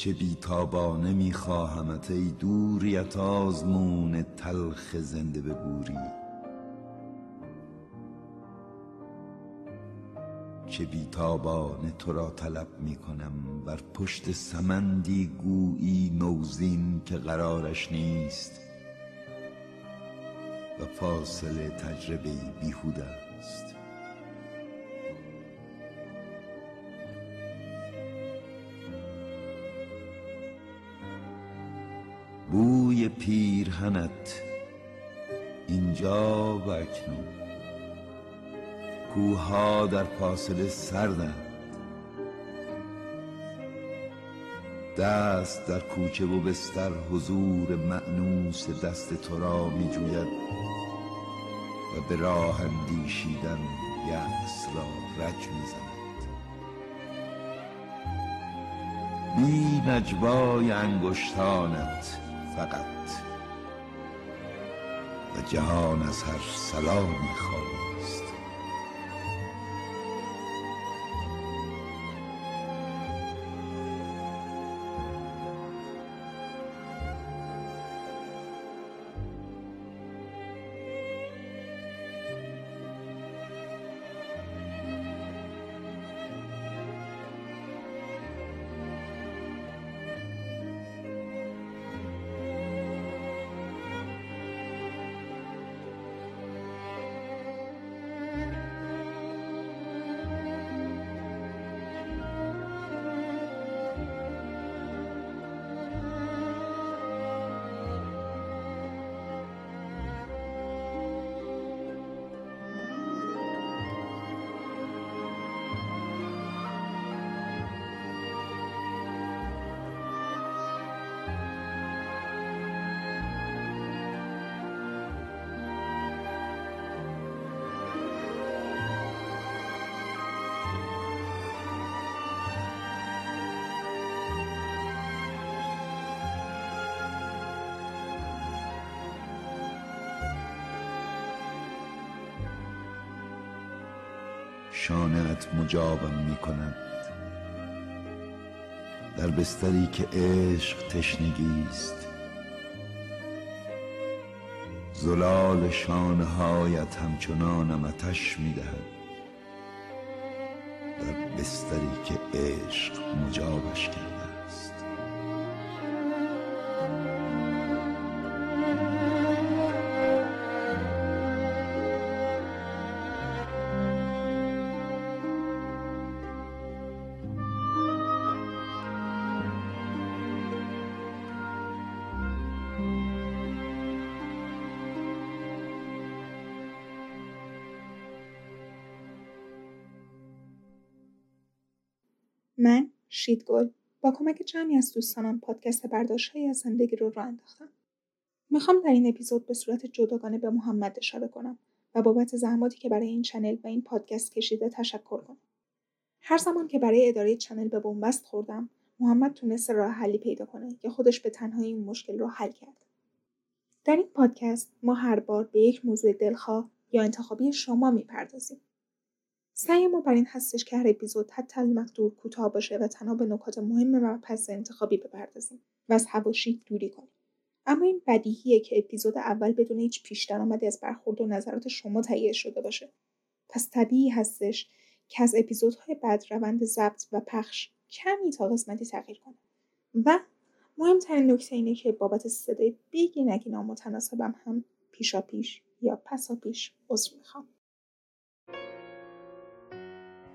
چه بیتابانه میخواهمت ای دوریت آزمون تلخ زنده به بوری. چه بیتابانه تو را طلب می‌کنم بر پشت سمندی گویی نوزین که قرارش نیست. و فاصله تجربه بیهوده است. بوی پیرهنت اینجا و اکنون. کوها در فاصله سردند. دست در کوچه و بستر حضور معنوس دست تو را می جوید و به راه اندیشیدن یأس را رج می زند بی نجوای انگشتانت فقط و جهان از هر سلامی خالی شانهات مجابم می کند در بستری که عشق تشنگی است زلال شانه هایت همچنانم اتش می دهد در بستری که عشق مجابش کرده. من شیدگل با کمک جمعی از دوستانم پادکست برداشتهایی از زندگی رو راه انداختم. می‌خوام در این اپیزود به صورت جداگانه به محمد اشاره کنم و بابت زحماتی که برای این چنل و این پادکست کشیده تشکر کنم. هر زمان که برای اداره چنل به بنبست خوردم محمد تونست راه حلی پیدا کنه که خودش به تنهایی این مشکل رو حل کرد. در این پادکست ما هر بار به یک موضوع دلخواه یا انتخابی شما می‌پردازیم. سعی ما بر این هستش که هر اپیزود حتی المقدور کوتاه باشه و تنها به نکات مهم و پس انتخابی بپردازیم و از هواشی دوری کنیم. اما این بدیهیه که اپیزود اول بدون هیچ پیش درآمدی از برخورد و نظرات شما تهیه شده باشه. پس طبیعی هستش که از اپیزودهای بعد روند ضبط و پخش کمی تا قسمتی تغییر کنه. و مهمترین نکته اینه که بابت صدای بیگی نگی نامتناسبم هم پیشا پیش یا پسا پیش عذر می‌خوام.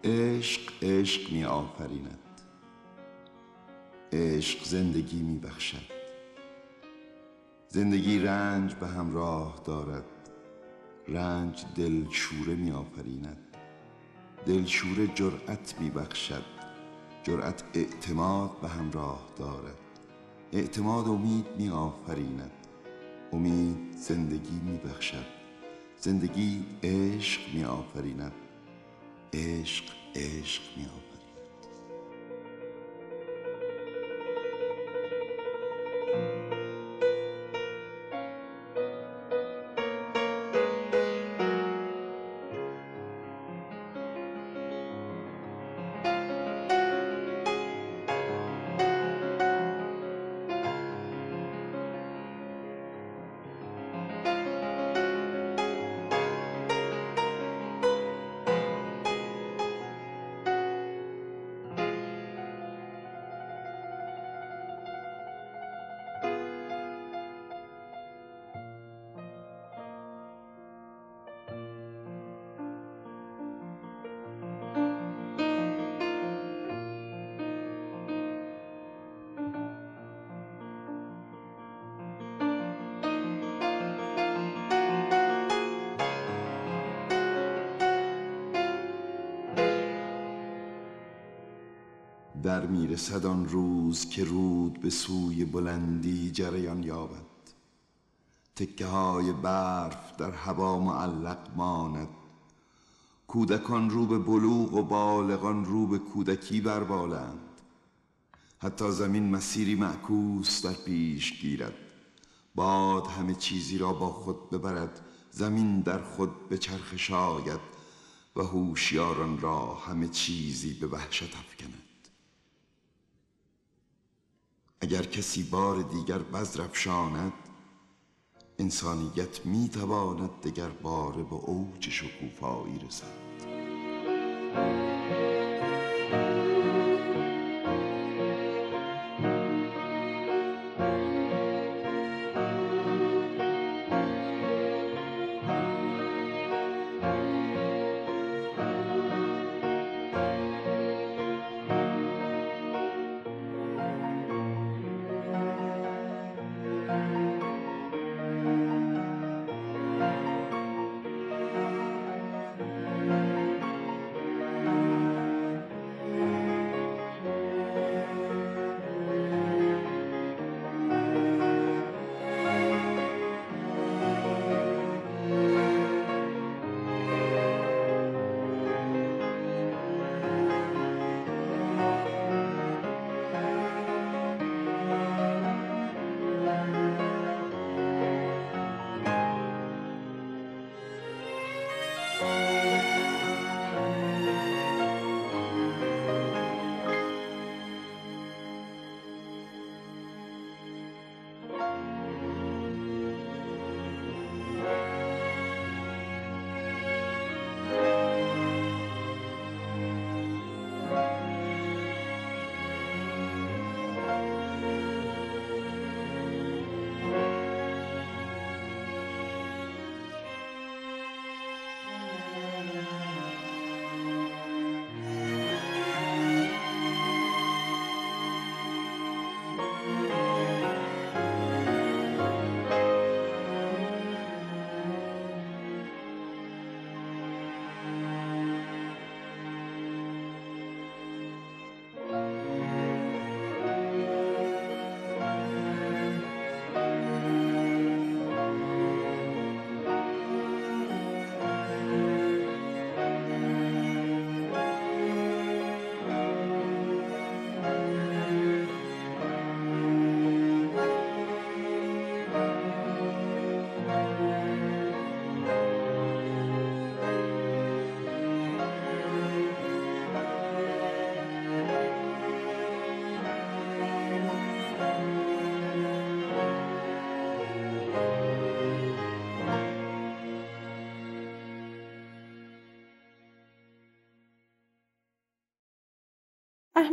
عشق عشق می آفریند عشق زندگی می بخشد زندگی رنج به همراه دارد. رنج دلشوره می آفریند دلشوره جرأت می بخشد جرأت اعتماد به همراه دارد. اعتماد امید می آفریند امید زندگی می بخشد زندگی عشق می آفریند عشق عشق می در می‌رسد آن روز که رود به سوی بلندی جریان یابد. تکه های برف در هوا معلق ماند. کودکان رو به بلوغ و بالغان رو به کودکی بربالند. حتی زمین مسیری معکوس در پیش گیرد. باد همه چیزی را با خود ببرد. زمین در خود به چرخ شاید و هوشیاران را همه چیزی به وحشت افکند. اگر کسی بار دیگر بزرفشاند انسانیت می تواند دگر باره به اوج شکوفایی رسد.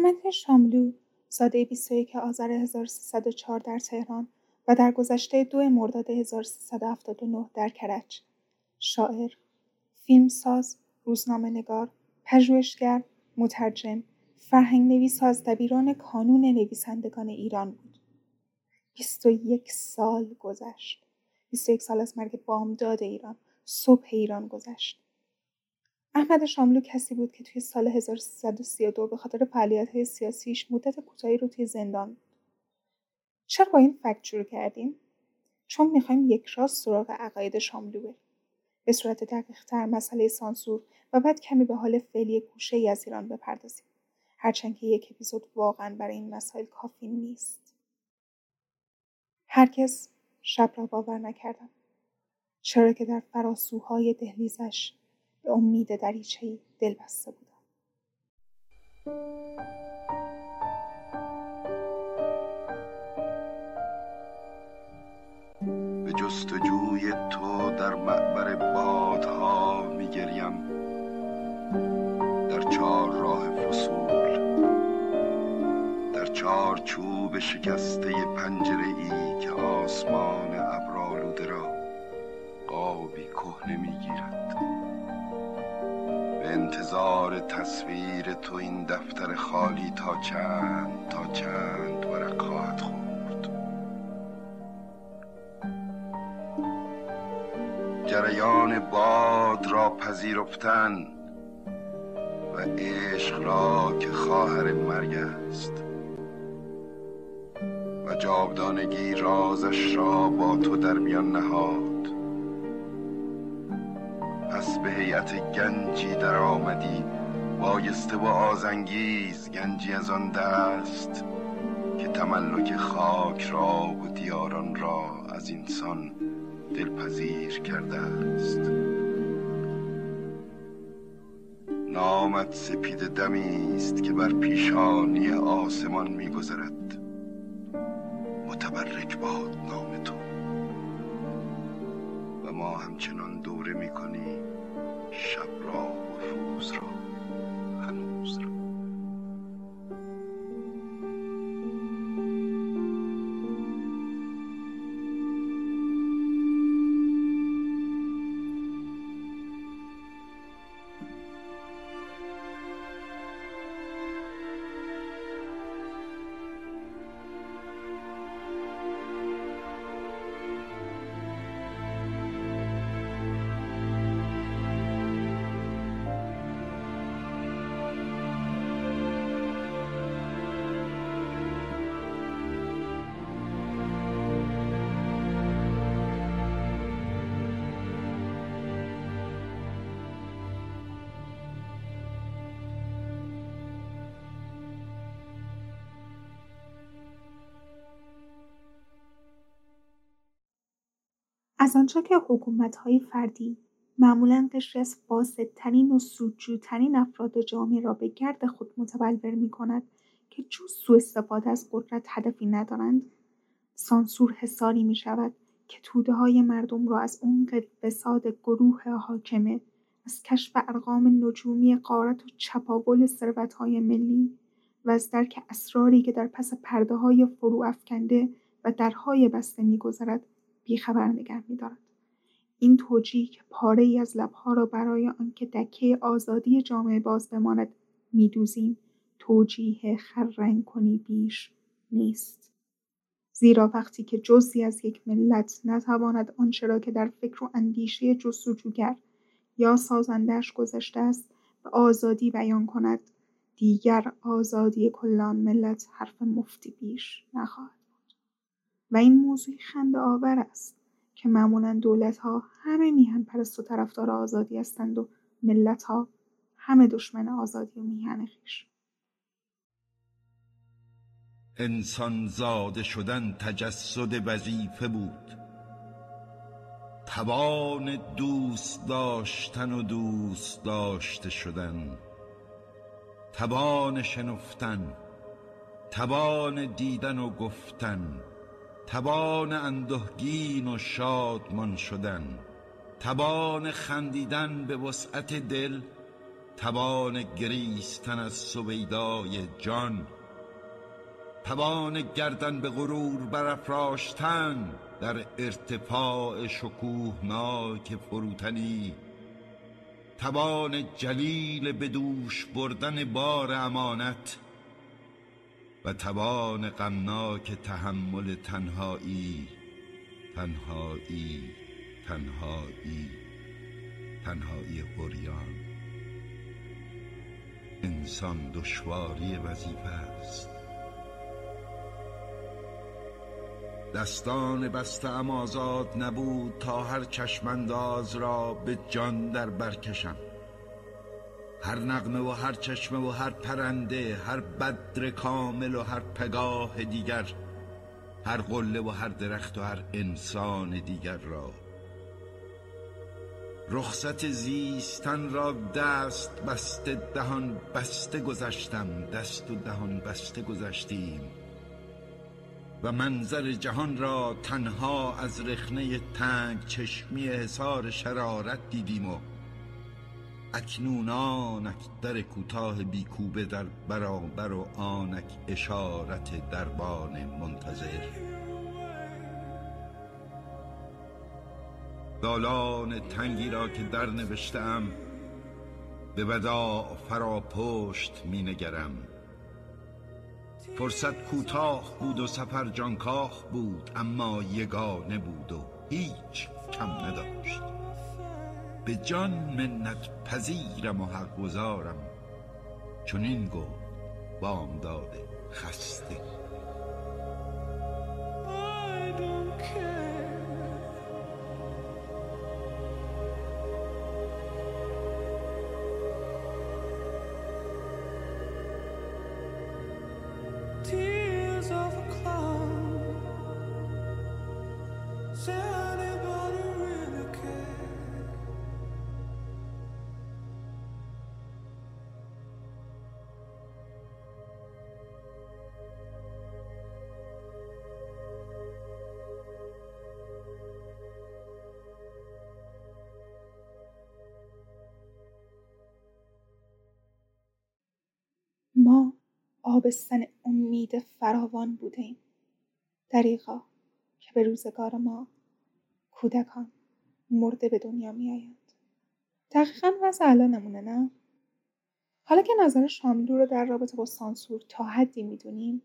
احمد شاملو ساده 21 آذر 1304 در تهران و در گذشته دو مرداد 1379 در کرج. شاعر فیلمساز روزنامه نگار پژوهشگر مترجم فرهنگ نویس از دبیران کانون نویسندگان ایران بود. 21 سال گذشت. 21 سال از مرگ بامداد ایران صبح ایران گذشت. احمد شاملو کسی بود که توی سال 1332 به خاطر های سیاسیش مدت کوتاهی رو توی زندان بود. چرا با این فکت شروع کردیم؟ چون می‌خوایم یک راست سراغ عقاید شاملو بریم. به صورت دقیقتر مسئله سانسور و بعد کمی به حال فعلی گوشه ای از ایران بپردازیم. هرچند که یک اپیزود واقعا برای این مسائل کافی نیست. هرگز شب را باور نکردم. چرا که در فراسوهای دهلیزش به امید دریچهای دل بسته بودم. به جستجوی تو در معبر بادها میگریم. در چهار راه فصول در چهار چوب شکسته پنجره ای که آسمان ابرالوده را قابی کهنه می‌گیرد. انتظار تصویر تو این دفتر خالی تا چند تا چند ورق خواهد خورد. جریان باد را پذیرفتن و عشق را که خواهر مرگ است. و جاودانگی رازش را با تو در میان نهاد. هیئت گنجی در آمدی بایسته و آزنگیز گنجی از آن دست که تملک خاک را و دیاران را از انسان دلپذیر کرده است. نامت سپید دمی است که بر پیشانی آسمان میگذرد. متبرک باد نام تو. و ما همچنان دوره می‌کنیم. شب را و روز را هنوز را. از آنجا که های فردی معمولا قشری از فاسدترین و سودجوترین افراد جامعه را به گرد خود متبلور کند که جز سوء استفاده از قدرت هدفی ندارند سانسور حساری می شود که توده های مردم را از عمق فساد گروه حاکمه از کشف ارقام نجومی قارت و چپاول های ملی و از درک اسراری که در پس پرده های فرو افکنده و درهای بسته میگذرد بیخبر نگه میدارد. این توجیه که پاره ای از لبها را برای آنکه دکه آزادی جامعه باز بماند میدوزیم توجیه خررنگ کنی بیش نیست. زیرا وقتی که جزی از یک ملت نتواند آنچه را که در فکر و اندیشه جستجوگر یا سازندش گذشته است به آزادی بیان کند دیگر آزادی کلان ملت حرف مفتی بیش نخواهد. و این موضوع خنده آور است که معمولا دولت ها همه میهن پرست و طرفدار آزادی هستند و ملت ها همه دشمن آزادی و میهن خیش. انسان زاده شدن تجسد وظیفه بود. توان دوست داشتن و دوست داشته شدن. توان شنفتن توان دیدن و گفتن. توان اندهگین و شادمان شدن توان خندیدن به وسعت دل توان گریستن از سویدای جان توان گردن به غرور برافراشتن در ارتفاع شکوهناک فروتنی توان جلیل به دوش بردن بار امانت و توان غمناک تحمل تنهایی تنهایی تنهایی تنهایی قریان انسان دشواری وظیفه است. دستان بسته آزاد نبود تا هر چشمانداز را به جان در برکشم. هر نغمه و هر چشمه و هر پرنده هر بدر کامل و هر پگاه دیگر هر قله و هر درخت و هر انسان دیگر را. رخصت زیستن را دست بسته دهان بسته گذشتم دست و دهان بسته گذشتیم. و منظر جهان را تنها از رخنه تنگ چشمی حسار شرارت دیدیم و اکنون آنک در کوتاه بیکوبه در برابر و آنک اشارت دربان منتظر. دالان تنگی را که در نوشتم به وداع فرا پشت می نگرم فرصت کوتاه بود و سفر جانکاه بود اما یگانه بود و هیچ کم نداشت. به جان منت پذیرم و حق گذارم چنین گفت بامداد خسته. آبستن امید فراوان بودیم دریغا که به روزگار ما کودکان مرده به دنیا می آیند. دقیقا وضع الانمونه نه؟ حالا که نظر شاملو رو در رابطه با سانسور تا حدی می‌دونیم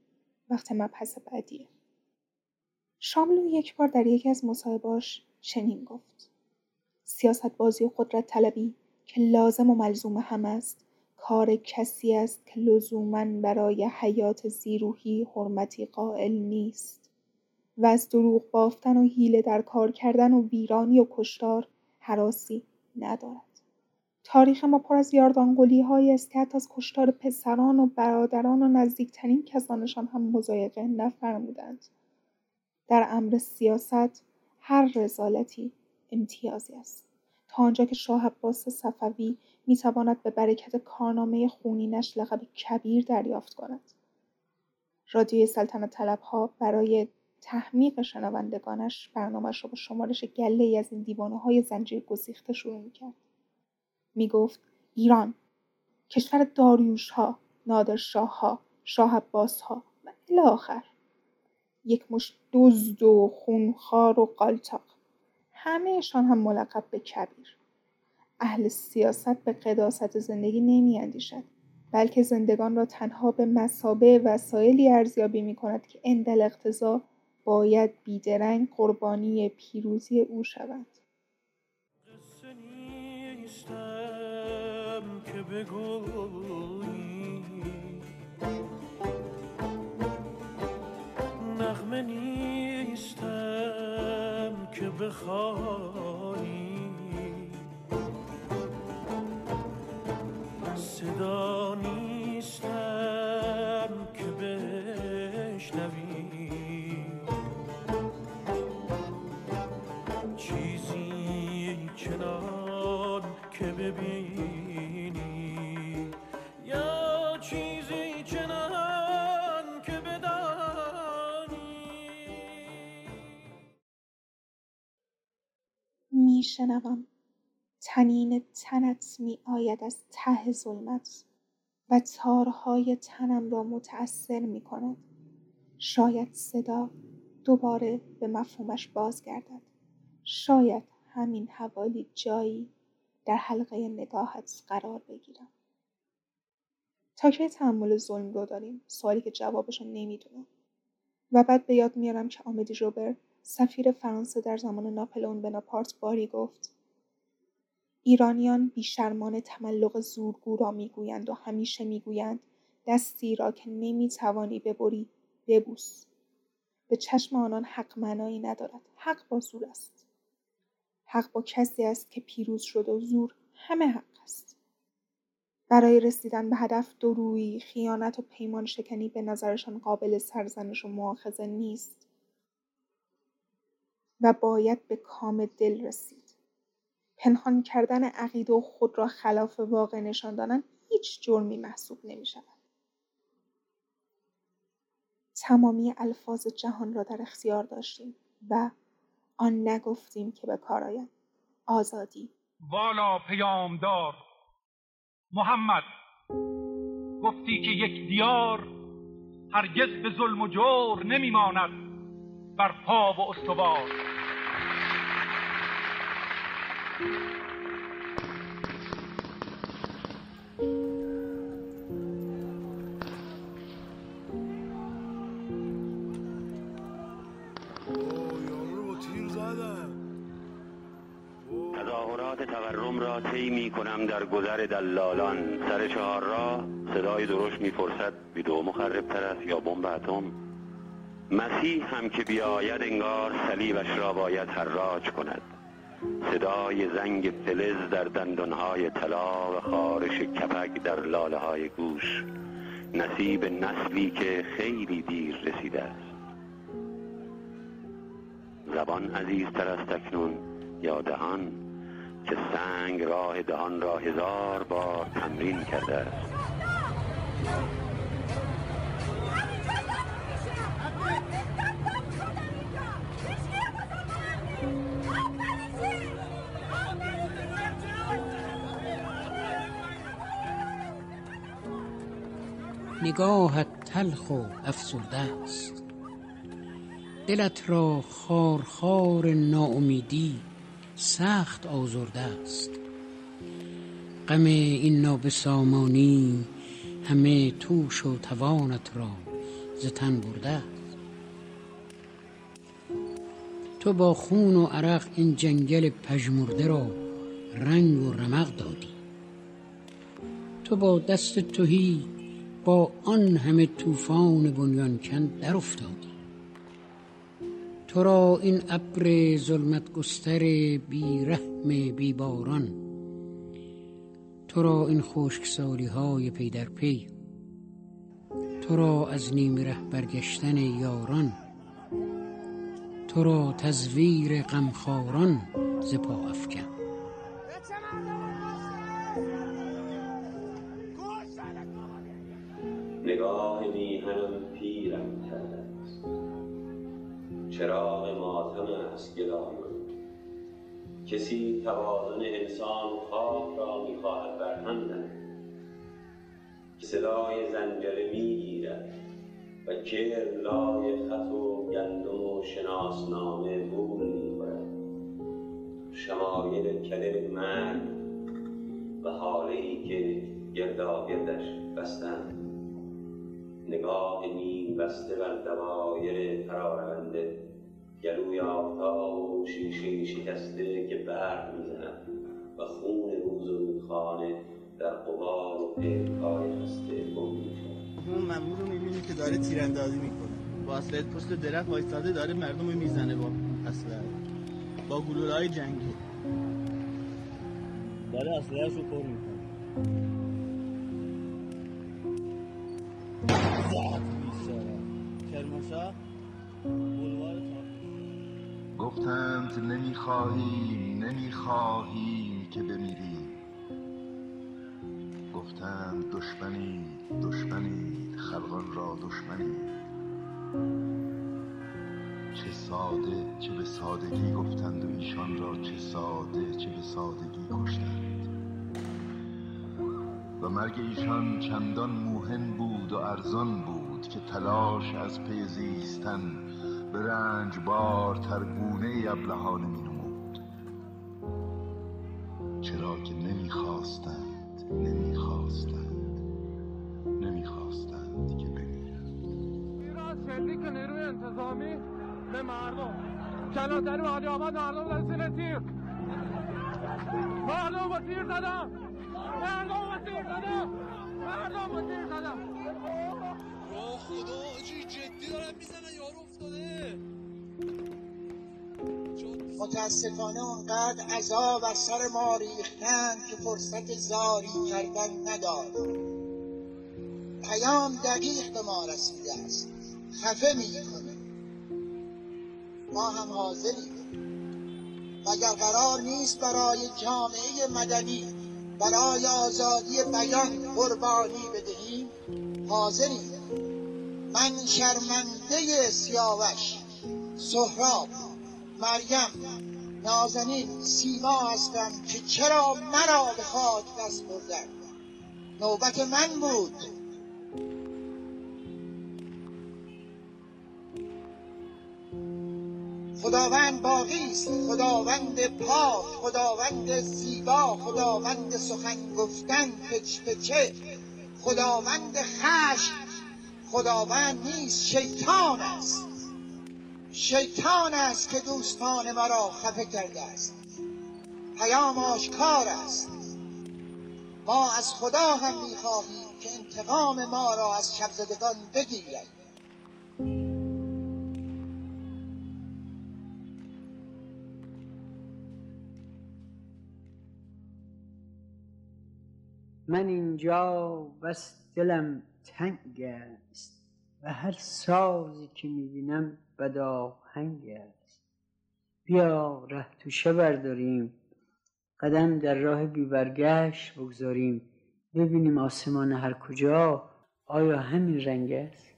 وقت مبحث بعدیه شاملو یک بار در یکی از مصاحبهاش چنین گفت سیاست بازی و قدرت طلبی که لازم و ملزوم هم است کار کسی است که لزوما برای حیات زیروحی حرمتی قائل نیست. و از دروغ بافتن و حیله در کار کردن و ویرانی و کشتار حراسی ندارد. تاریخ ما پر از یاردانگلی هایی است که از کشتار پسران و برادران و نزدیکترین کسانشان هم مزایقه نفرمودند. در امر سیاست هر رزالتی امتیازی است. تا آنجا که شاه عباس صفوی می‌تواند به برکت کارنامه خونینش لقب کبیر دریافت کند. رادیوی سلطنت طلبها برای تحمیق شنوندگانش برنامهش را با شمارش گله ای از این دیوانه های زنجیر گسیخته شروع می‌کرد. می‌گفت ایران کشور داریوش ها نادرشاه ها شاه عباس ها و الی آخر یک مش دزد و خونخوار و قالتاق. همهشان هم ملقب به کبیر. اهل سیاست به قداست زندگی نمی اندیشد بلکه زندگان را تنها به مسابه وسایلی ارزیابی می کند که اندل اقتضا باید بیدرنگ قربانی پیروزی او شود. نغمه نیستم که بخوانی صدا نیستم که بشنوی. چیزی چنان که ببینی. یا چیزی چنان که بدانی. میشنوم. تنین تنت می آید از ته ظلمت و تارهای تنم را متأثر می کند. شاید صدا دوباره به مفهومش بازگردد. شاید همین حوالی جایی در حلقه نگاهت قرار بگیرم. تا کی تحمل ظلم رو داریم؟ سوالی که جوابش رو نمی‌دونم. و بعد به یاد میارم که آمدی روبر سفیر فرانسه در زمان ناپلئون بناپارت باری گفت ایرانیان بیشرمانه تملق زورگو را می‌گویند و همیشه می‌گویند دستی را که نمی‌توانی ببری ببوس. به چشم آنان حق معنایی ندارد. حق با زور است. حق با کسی است که پیروز شد و زور همه حق است. برای رسیدن به هدف درویی خیانت و پیمان شکنی به نظرشان قابل سرزنش و مؤاخذه نیست و باید به کام دل رسید. پنهان کردن عقیده و خود را خلاف واقع نشان دادن هیچ جرمی محسوب نمی شود. تمامی الفاظ جهان را در اختیار داشتیم و آن نگفتیم که به کار آید آزادی. والا پیامدار. محمد گفتی که یک دیار هرگز به ظلم و جور نمیماند. بر پا و استوار. تظاهرات تورم را کنم در گذر دلالان. سر چهار را صدای درشت می‌پرسد ویدئو مخربتر است یا بمب اتم. مسیح هم که بیاید انگار صلیبش را باید حراج کند. صدای زنگ فلز در دندانهای طلا و خارش کپک در لاله های گوش. نصیب نسلی که خیلی دیر رسیده است. زبان عزیزتر است تکنون یا دهان که سنگ راه دهان را هزار بار تمرین کرده است. نگاهت تلخ و افسرده است. دلت را خارخار ناامیدی سخت آزرده است. غم این نابسامانی همه توش و توانت را ز تن برده تو با خون و عرق این جنگل پژمرده را رنگ و رمق دادی. تو با دست توهی با آن همه طوفان بنیانکن در افتادی. تو را این ابر ظلمت گستر بی رحم بی باران تو را این خشکسالی های پی در پی تو را از نیم ره برگشتن یاران تو را تزویر غمخواران ز پا افکن. کسی توازن انسان خاک را می‌خواهد برهم زند صدای زنجره می‌گیرد و کرم لای خط و گندم و شناسنامه بول می‌خورد. شمایل کدر مرگ و حاله ای که گرداگردش بستند. نگاه نیم بسته بر دوایر فرارونده گلوی آفتاب و شیشه شکسته که برق می‌زند و خون روز و رودخانه در قبار و پیکای خسته گم می‌شود. اون ممنون رو می‌بینی که داره تیراندازی می‌کنه. با اسلحه پشت درخت وایستاده داره مردم رو می‌زنه با اسلحه با گلوله های جنگی. داره اسلحه‌اش رو پر می‌کنه. زد بیچاره کرمانشاه بلوار گفتند نمی‌خواهیم نمی‌خواهیم که بمیریم گفتند دشمنید دشمنید خلقان را دشمنید چه ساده چه به سادگی گفتند و ایشان را چه ساده چه به سادگی کشتند. و مرگ ایشان چندان موهن بود و ارزان بود که تلاش از پی زیستن به رنج بارتر گونه ابلهانه می نمود. چرا که نمی‌خواستند نمی‌خواستند نمی‌خواستند که بمیرند. ایران شلیک نیروی انتظامی به مردم. کلانتری و علی آباد مردم در زیر تیر. مردم با تیر زدم مردم با تیر زدم مردم با تیر زدم خدا آجی جدی دارن می‌زنن یارو افتاده. متاسفانه اونقدر عذاب از سر ما ریختند که فرصت زاری کردن ندارد. پیام دقیق به ما رسیده است. خفه می‌کنه ما هم حاضریم. مگر قرار نیست برای جامعه مدنی برای آزادی بیان قربانی بدهیم؟ حاضریم. من شرمنده سیاوش سهراب مریم نازنین سیما هستم که چرا مرا به خاک دست بردن؟ نوبت من بود. خداوند باقی است. خداوند پاک خداوند زیبا خداوند سخن گفتن پچ پچه. خداوند خشم خداوند نیست شیطان است. شیطان است که دوستان مرا خفه کرده است. پیام آشکار است. ما از خدا هم می‌خواهیم که انتقام ما را از شبزدگان بگیرد. من اینجا بس دلم تنگ است و هر سازی که می‌بینم بد آهنگ است. بیا ره توشه برداریم قدم در راه بی برگشت بگذاریم ببینیم آسمان هر کجا آیا همین رنگ است؟